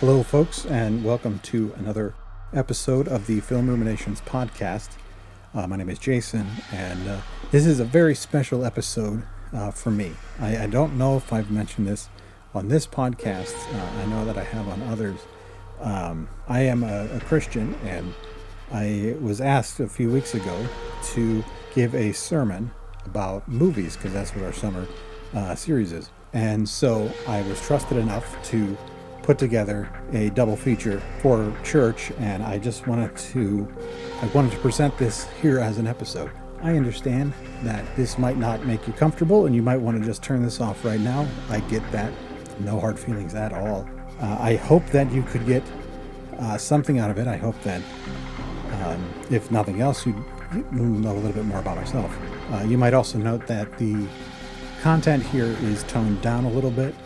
Hello, folks, and welcome to another episode of the Film Ruminations podcast. Uh, my name is Jason, and uh, this is a very special episode uh, for me. I, I, don't know if I've mentioned this on this podcast. Uh, I know that I have on others. Um, I am a, a Christian, and I was asked a few weeks ago to give a sermon about movies because that's what our summer uh, series is. And so I was trusted enough to put together a double feature for church, and I just wanted to I wanted to present this here as an episode. I understand that this might not make you comfortable, and you might want to just turn this off right now. I get that, no hard feelings at all. Uh, I hope that you could get uh, something out of it. I hope that, um, if nothing else, you know a little bit more about myself. Uh, you might also note that the content here is toned down a little bit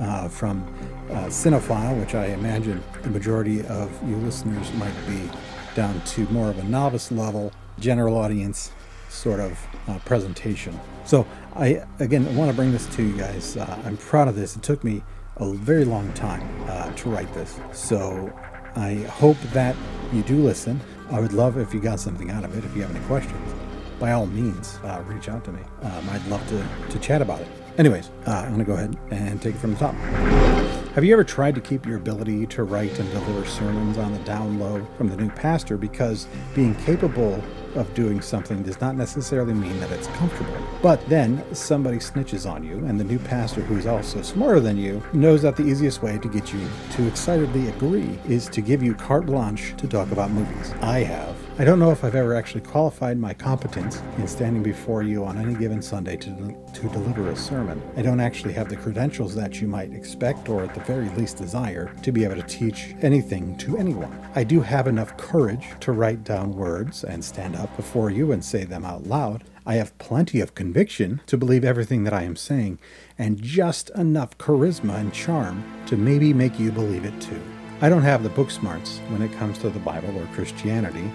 uh, from uh, Cinephile, which I imagine the majority of you listeners might be down to more of a novice level, general audience sort of uh, presentation. So I again want to bring this to you guys. Uh, I'm proud of this. It took me a very long time uh, to write this, so I hope that you do listen. I would love if you got something out of it. If you have any questions, by all means, uh, reach out to me. Um, I'd love to, to chat about it. Anyways, uh, I'm going to go ahead and take it from the top. Have you ever tried to keep your ability to write and deliver sermons on the down low from the new pastor because being capable of doing something does not necessarily mean that it's comfortable. But then somebody snitches on you, and the new pastor, who is also smarter than you, knows that the easiest way to get you to excitedly agree is to give you carte blanche to talk about movies. I have. I don't know if I've ever actually qualified my competence in standing before you on any given Sunday to, to deliver a sermon. I don't actually have the credentials that you might expect, or at the very least desire, to be able to teach anything to anyone. I do have enough courage to write down words and stand up before you and say them out loud. I have plenty of conviction to believe everything that I am saying, and just enough charisma and charm to maybe make you believe it too. I don't have the book smarts when it comes to the Bible or Christianity,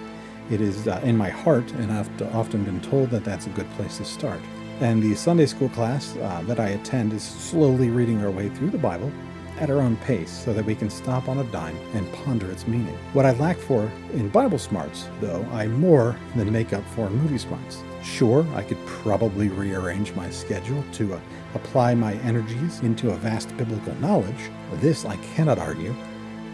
it is uh, in my heart, and I've often been told that that's a good place to start. And the Sunday school class uh, that I attend is slowly reading our way through the Bible at our own pace so that we can stop on a dime and ponder its meaning. What I lack for in Bible smarts, though, I more than make up for in movie smarts. Sure, I could probably rearrange my schedule to uh, apply my energies into a vast biblical knowledge. This I cannot argue.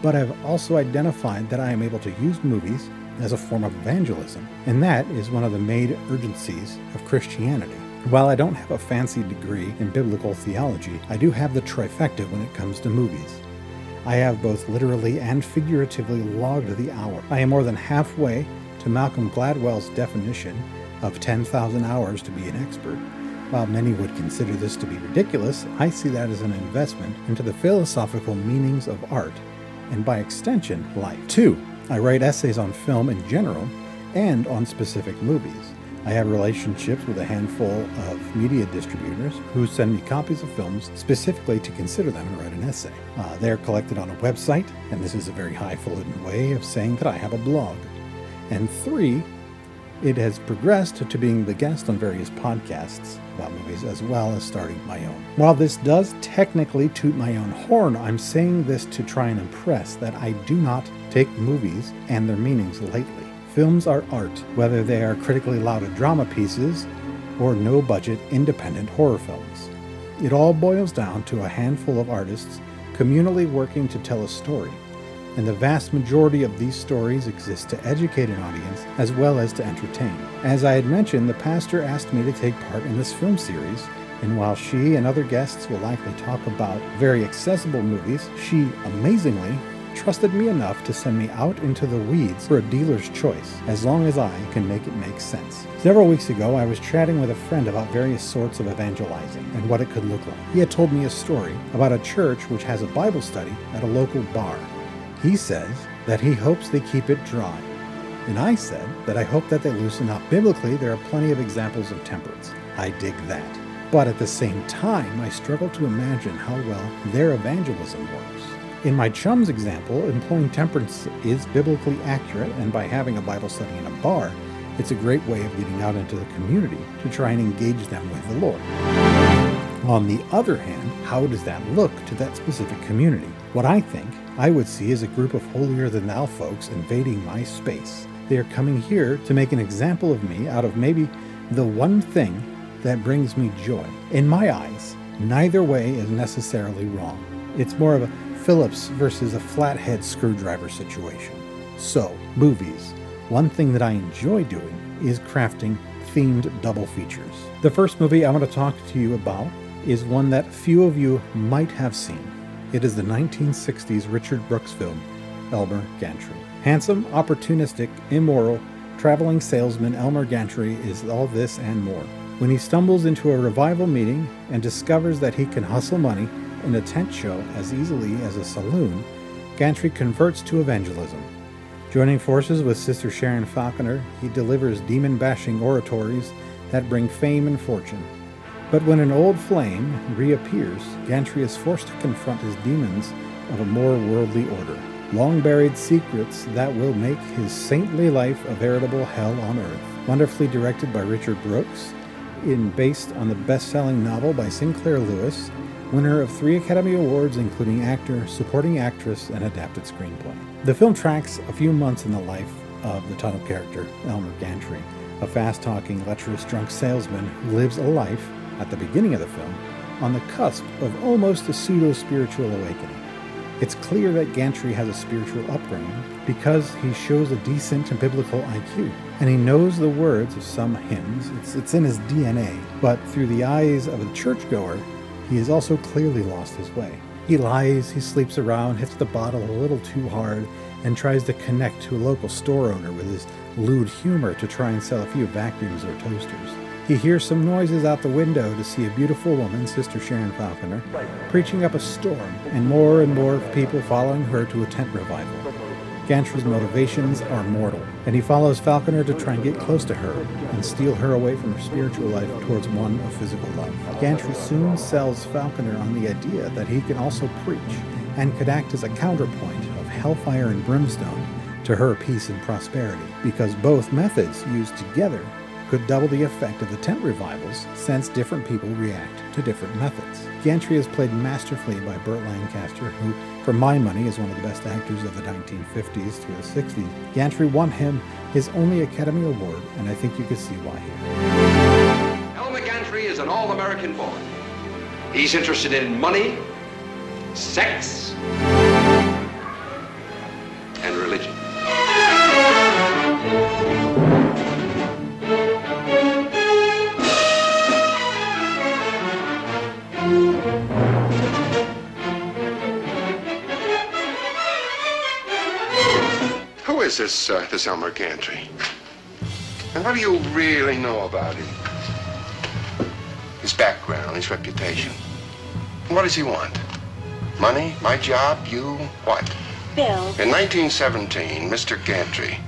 But I've also identified that I am able to use movies as a form of evangelism, and that is one of the main urgencies of Christianity. While I don't have a fancy degree in biblical theology, I do have the trifecta when it comes to movies. I have both literally and figuratively logged the hour. I am more than halfway to Malcolm Gladwell's definition of 10,000 hours to be an expert. While many would consider this to be ridiculous, I see that as an investment into the philosophical meanings of art, and by extension, life. Two, I write essays on film in general and on specific movies. I have relationships with a handful of media distributors who send me copies of films specifically to consider them and write an essay. Uh, they are collected on a website, and this is a very highfalutin way of saying that I have a blog. And three, it has progressed to being the guest on various podcasts about movies as well as starting my own. While this does technically toot my own horn, I'm saying this to try and impress that I do not take movies and their meanings lightly. Films are art, whether they are critically lauded drama pieces or no budget independent horror films. It all boils down to a handful of artists communally working to tell a story and the vast majority of these stories exist to educate an audience as well as to entertain. As I had mentioned, the pastor asked me to take part in this film series, and while she and other guests will likely talk about very accessible movies, she amazingly trusted me enough to send me out into the weeds for a dealer's choice, as long as I can make it make sense. Several weeks ago, I was chatting with a friend about various sorts of evangelizing and what it could look like. He had told me a story about a church which has a Bible study at a local bar. He says that he hopes they keep it dry. And I said that I hope that they loosen up. Biblically, there are plenty of examples of temperance. I dig that. But at the same time, I struggle to imagine how well their evangelism works. In my chum's example, employing temperance is biblically accurate, and by having a Bible study in a bar, it's a great way of getting out into the community to try and engage them with the Lord. On the other hand, how does that look to that specific community? What I think I would see is a group of holier than thou folks invading my space. They are coming here to make an example of me out of maybe the one thing that brings me joy. In my eyes, neither way is necessarily wrong. It's more of a Phillips versus a flathead screwdriver situation. So, movies. One thing that I enjoy doing is crafting themed double features. The first movie I want to talk to you about is one that few of you might have seen. It is the 1960s Richard Brooks film, Elmer Gantry. Handsome, opportunistic, immoral, traveling salesman Elmer Gantry is all this and more. When he stumbles into a revival meeting and discovers that he can hustle money in a tent show as easily as a saloon, Gantry converts to evangelism. Joining forces with Sister Sharon Falconer, he delivers demon bashing oratories that bring fame and fortune. But when an old flame reappears, Gantry is forced to confront his demons of a more worldly order, long buried secrets that will make his saintly life a veritable hell on earth. Wonderfully directed by Richard Brooks, in based on the best-selling novel by Sinclair Lewis, winner of three Academy Awards, including actor, supporting actress, and adapted screenplay. The film tracks a few months in the life of the title character, Elmer Gantry, a fast talking, lecherous drunk salesman who lives a life, at the beginning of the film, on the cusp of almost a pseudo spiritual awakening. It's clear that Gantry has a spiritual upbringing because he shows a decent and biblical IQ, and he knows the words of some hymns. It's, it's in his DNA, but through the eyes of a churchgoer, he has also clearly lost his way. He lies, he sleeps around, hits the bottle a little too hard, and tries to connect to a local store owner with his lewd humor to try and sell a few vacuums or toasters. He hears some noises out the window to see a beautiful woman, Sister Sharon Falconer, preaching up a storm, and more and more people following her to a tent revival. Gantry's motivations are mortal, and he follows Falconer to try and get close to her and steal her away from her spiritual life towards one of physical love. Gantry soon sells Falconer on the idea that he can also preach and could act as a counterpoint of hellfire and brimstone to her peace and prosperity, because both methods used together could double the effect of the tent revivals since different people react to different methods. Gantry is played masterfully by Burt Lancaster, who, for my money, is one of the best actors of the 1950s through the 60s. Gantry won him his only Academy Award, and I think you can see why. Elmer Gantry is an all-American boy. He's interested in money, sex, this, uh, this Elmer Gantry? And what do you really know about him? His background, his reputation. What does he want? Money? My job? You? What? Bill, In 1917, Mr. Gantry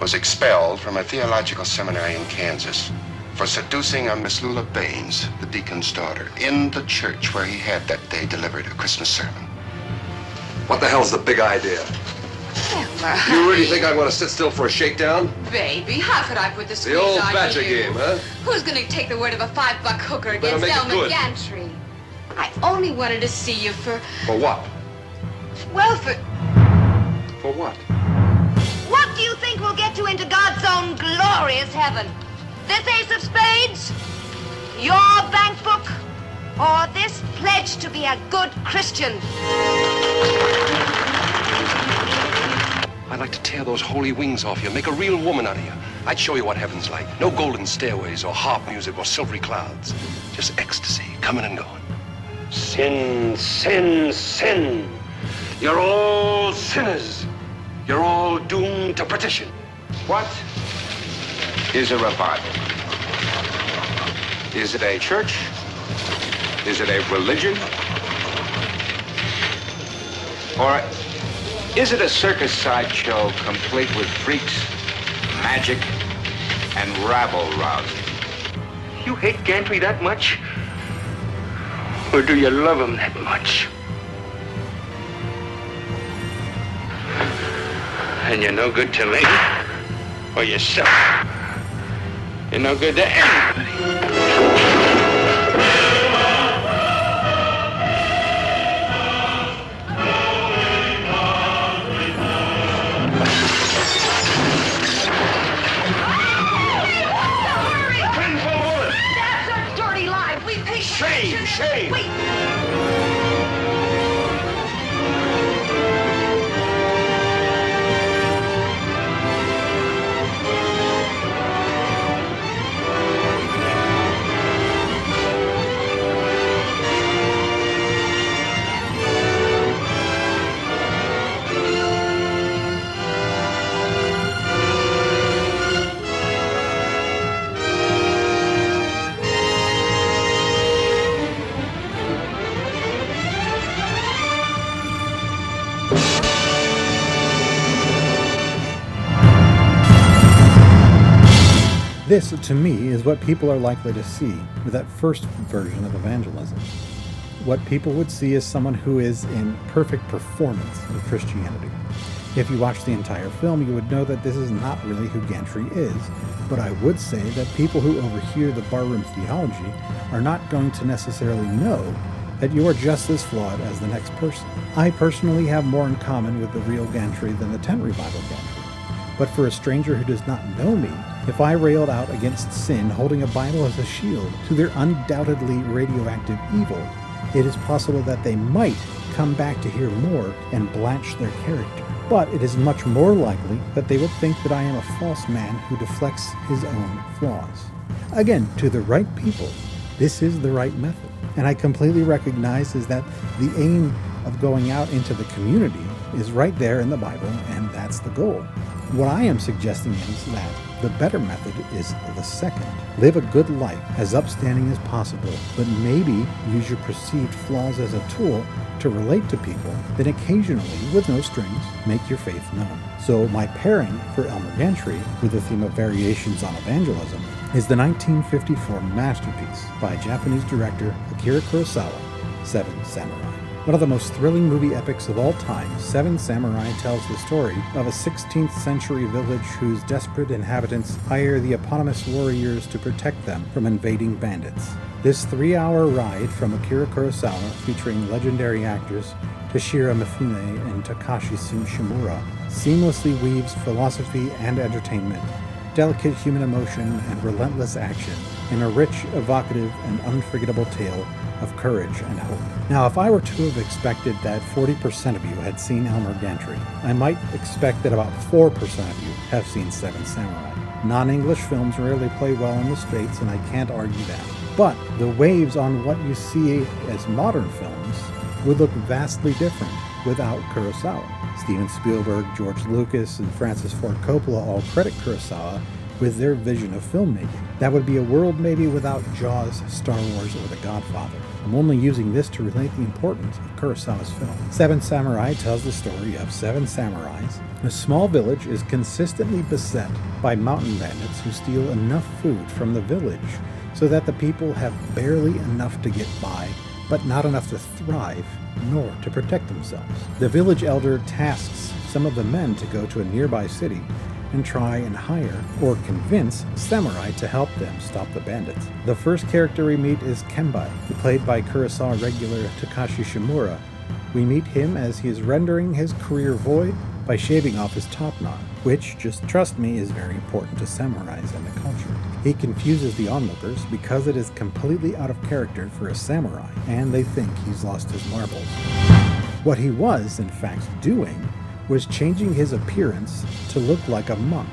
was expelled from a theological seminary in Kansas for seducing a Miss Lula Baines, the deacon's daughter, in the church where he had that day delivered a Christmas sermon. What the hell's the big idea? Elmer, You really think I'm going to sit still for a shakedown? baby, how could I put the The old on badger you? game, huh? Who's going to take the word of a five-buck hooker Better against it Gantry? I only wanted to see you for, For what? well, for... For what? What do you think will get you into God's own glorious heaven? This ace of spades? Your bank book? Or this pledge to be a good Christian? I'd like to tear those holy wings off you, make a real woman out of you. I'd show you what heaven's like. No golden stairways or harp music or silvery clouds. Just ecstasy, coming and going. Sin, sin, sin. You're all sinners. You're all doomed to perdition. What is a revival? Is it a church? Is it a religion? Or is it a circus sideshow complete with freaks, magic, and rabble rousing? You hate Gantry that much? Or do you love him that much? And you're no good to me or yourself. You're no good to anybody. shame. Wait. This, to me, is what people are likely to see with that first version of evangelism. What people would see is someone who is in perfect performance of Christianity. If you watch the entire film, you would know that this is not really who Gantry is, but I would say that people who overhear the barroom theology are not going to necessarily know that you are just as flawed as the next person. I personally have more in common with the real Gantry than the tent revival Gantry. But for a stranger who does not know me, if I railed out against sin holding a Bible as a shield to their undoubtedly radioactive evil, it is possible that they might come back to hear more and blanch their character. But it is much more likely that they would think that I am a false man who deflects his own flaws. Again, to the right people, this is the right method. And I completely recognize is that the aim of going out into the community is right there in the Bible, and that's the goal. What I am suggesting is that the better method is the second. Live a good life, as upstanding as possible, but maybe use your perceived flaws as a tool to relate to people, then occasionally, with no strings, make your faith known. So my pairing for Elmer Gantry with the theme of variations on evangelism is the 1954 masterpiece by Japanese director Akira Kurosawa, Seven Samurai. One of the most thrilling movie epics of all time, Seven Samurai tells the story of a 16th century village whose desperate inhabitants hire the eponymous warriors to protect them from invading bandits. This three hour ride from Akira Kurosawa, featuring legendary actors Toshiro Mifune and Takashi Shimura, seamlessly weaves philosophy and entertainment, delicate human emotion and relentless action in a rich, evocative, and unforgettable tale of courage and hope. Now, if I were to have expected that 40% of you had seen Elmer Gantry, I might expect that about 4% of you have seen Seven Samurai. Non English films rarely play well in the States, and I can't argue that. But the waves on what you see as modern films would look vastly different without Kurosawa. Steven Spielberg, George Lucas, and Francis Ford Coppola all credit Kurosawa with their vision of filmmaking. That would be a world maybe without Jaws, Star Wars, or The Godfather. I'm only using this to relate the importance of Kurosawa's film. Seven Samurai tells the story of seven samurais. A small village is consistently beset by mountain bandits who steal enough food from the village so that the people have barely enough to get by, but not enough to thrive nor to protect themselves. The village elder tasks some of the men to go to a nearby city and try and hire or convince samurai to help them stop the bandits. The first character we meet is Kambei, played by Kurosawa regular Takashi Shimura. We meet him as he is rendering his career void by shaving off his top knot, which, just trust me, is very important to samurais and the culture. He confuses the onlookers because it is completely out of character for a samurai, and they think he's lost his marbles. What he was, in fact, doing was changing his appearance to look like a monk.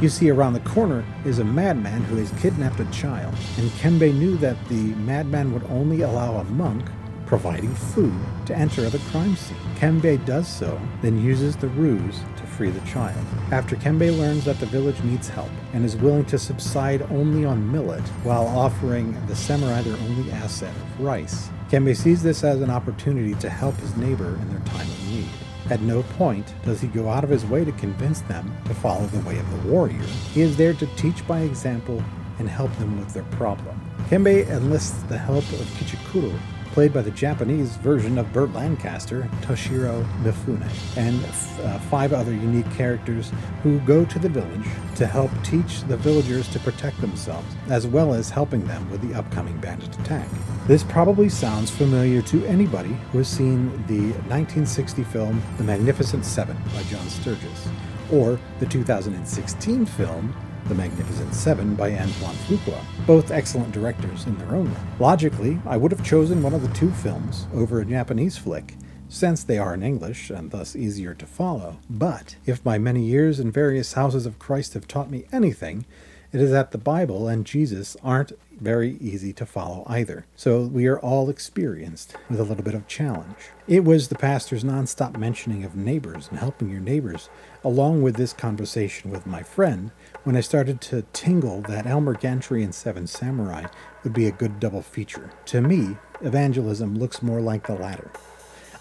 You see, around the corner is a madman who has kidnapped a child, and Kambei knew that the madman would only allow a monk, providing food, to enter the crime scene. Kambei does so, then uses the ruse to free the child. After Kambei learns that the village needs help and is willing to subside only on millet while offering the samurai their only asset of rice, Kambei sees this as an opportunity to help his neighbor in their time of need. At no point does he go out of his way to convince them to follow the way of the warrior. He is there to teach by example and help them with their problem. Kambei enlists the help of Kichikuro, played by the Japanese version of Burt Lancaster, Toshiro Mifune, and uh, five other unique characters who go to the village to help teach the villagers to protect themselves, as well as helping them with the upcoming bandit attack. This probably sounds familiar to anybody who has seen the 1960 film The Magnificent Seven by John Sturges, or the 2016 film the Magnificent Seven by Antoine Fuqua, both excellent directors in their own right. Logically, I would have chosen one of the two films over a Japanese flick, since they are in English and thus easier to follow. But if my many years in various houses of Christ have taught me anything, it is that the Bible and Jesus aren't very easy to follow either. So we are all experienced with a little bit of challenge. It was the pastor's nonstop mentioning of neighbors and helping your neighbors, along with this conversation with my friend, when I started to tingle that Elmer Gantry and Seven Samurai would be a good double feature. To me, evangelism looks more like the latter.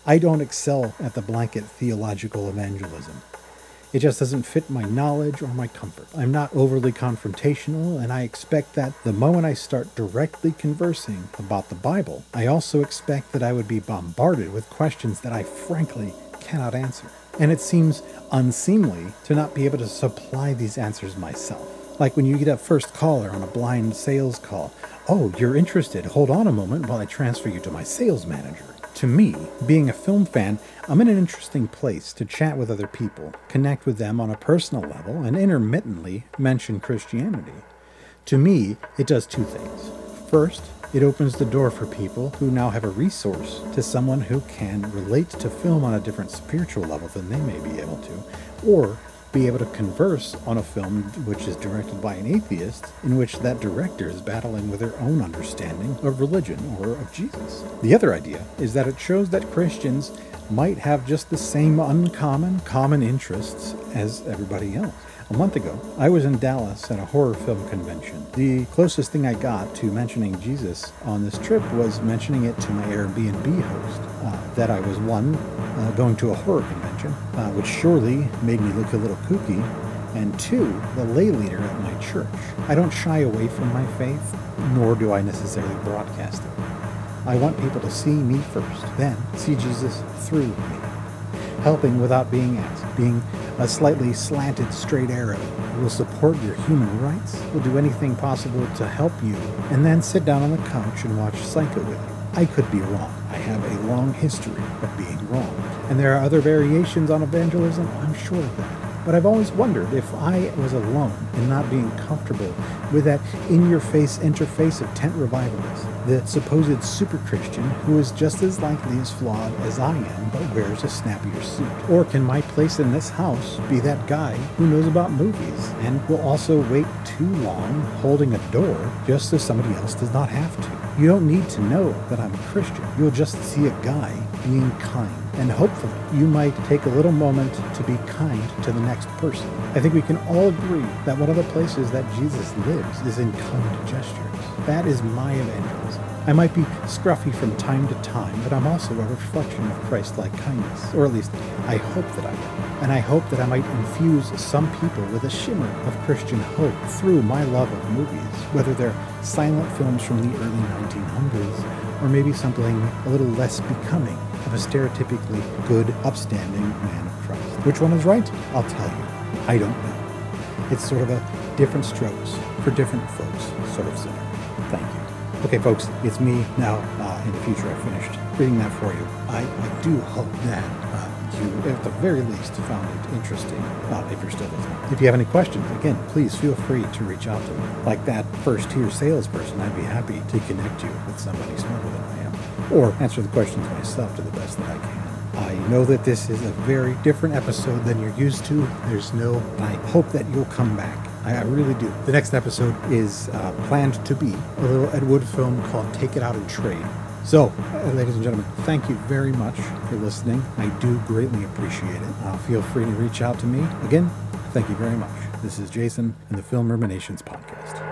I don't excel at the blanket theological evangelism. It just doesn't fit my knowledge or my comfort. I'm not overly confrontational, and I expect that the moment I start directly conversing about the Bible, I also expect that I would be bombarded with questions that I frankly cannot answer. And it seems unseemly to not be able to supply these answers myself. Like when you get a first caller on a blind sales call. Oh, you're interested. Hold on a moment while I transfer you to my sales manager. To me, being a film fan, I'm in an interesting place to chat with other people, connect with them on a personal level, and intermittently mention Christianity. To me, it does two things. First, it opens the door for people who now have a resource to someone who can relate to film on a different spiritual level than they may be able to, or be able to converse on a film which is directed by an atheist, in which that director is battling with their own understanding of religion or of Jesus. The other idea is that it shows that Christians might have just the same uncommon, common interests as everybody else. A month ago, I was in Dallas at a horror film convention. The closest thing I got to mentioning Jesus on this trip was mentioning it to my Airbnb host. Uh, that I was one, uh, going to a horror convention, uh, which surely made me look a little kooky, and two, the lay leader at my church. I don't shy away from my faith, nor do I necessarily broadcast it. I want people to see me first, then see Jesus through me. Helping without being asked, being a slightly slanted straight arrow will support your human rights, will do anything possible to help you, and then sit down on the couch and watch Psycho with you. I could be wrong. I have a long history of being wrong. And there are other variations on evangelism, I'm sure of that. But I've always wondered if I was alone in not being comfortable with that in your face interface of tent revivalists, the supposed super Christian who is just as likely as flawed as I am but wears a snappier suit. Or can my place in this house be that guy who knows about movies and will also wait too long holding a door just so somebody else does not have to? You don't need to know that I'm a Christian. You'll just see a guy being kind and hopefully you might take a little moment to be kind to the next person. I think we can all agree that one of the places that Jesus lives is in kind gestures. That is my evangelism. I might be scruffy from time to time, but I'm also a reflection of Christ-like kindness, or at least I hope that I am. And I hope that I might infuse some people with a shimmer of Christian hope through my love of movies, whether they're silent films from the early 1900s, or maybe something a little less becoming of a stereotypically good, upstanding man of Christ. Which one is right? I'll tell you. I don't know. It's sort of a different strokes for different folks sort of scenario. Thank you. Okay, folks, it's me now. Uh, in the future, I finished reading that for you. I, I do hope that uh, you, at the very least, found it interesting. Uh, if you're still. If you have any questions, again, please feel free to reach out to me. Like that first tier salesperson, I'd be happy to connect you with somebody smarter than I am, or answer the questions myself to the best that I can. I know that this is a very different episode than you're used to. There's no, I hope that you'll come back. I, really do. The next episode is uh, planned to be a little Ed Wood film called Take It Out in Trade. So, uh, ladies and gentlemen, thank you very much for listening. I do greatly appreciate it. Uh, feel free to reach out to me. Again, thank you very much. This is Jason in the Film Ruminations Podcast.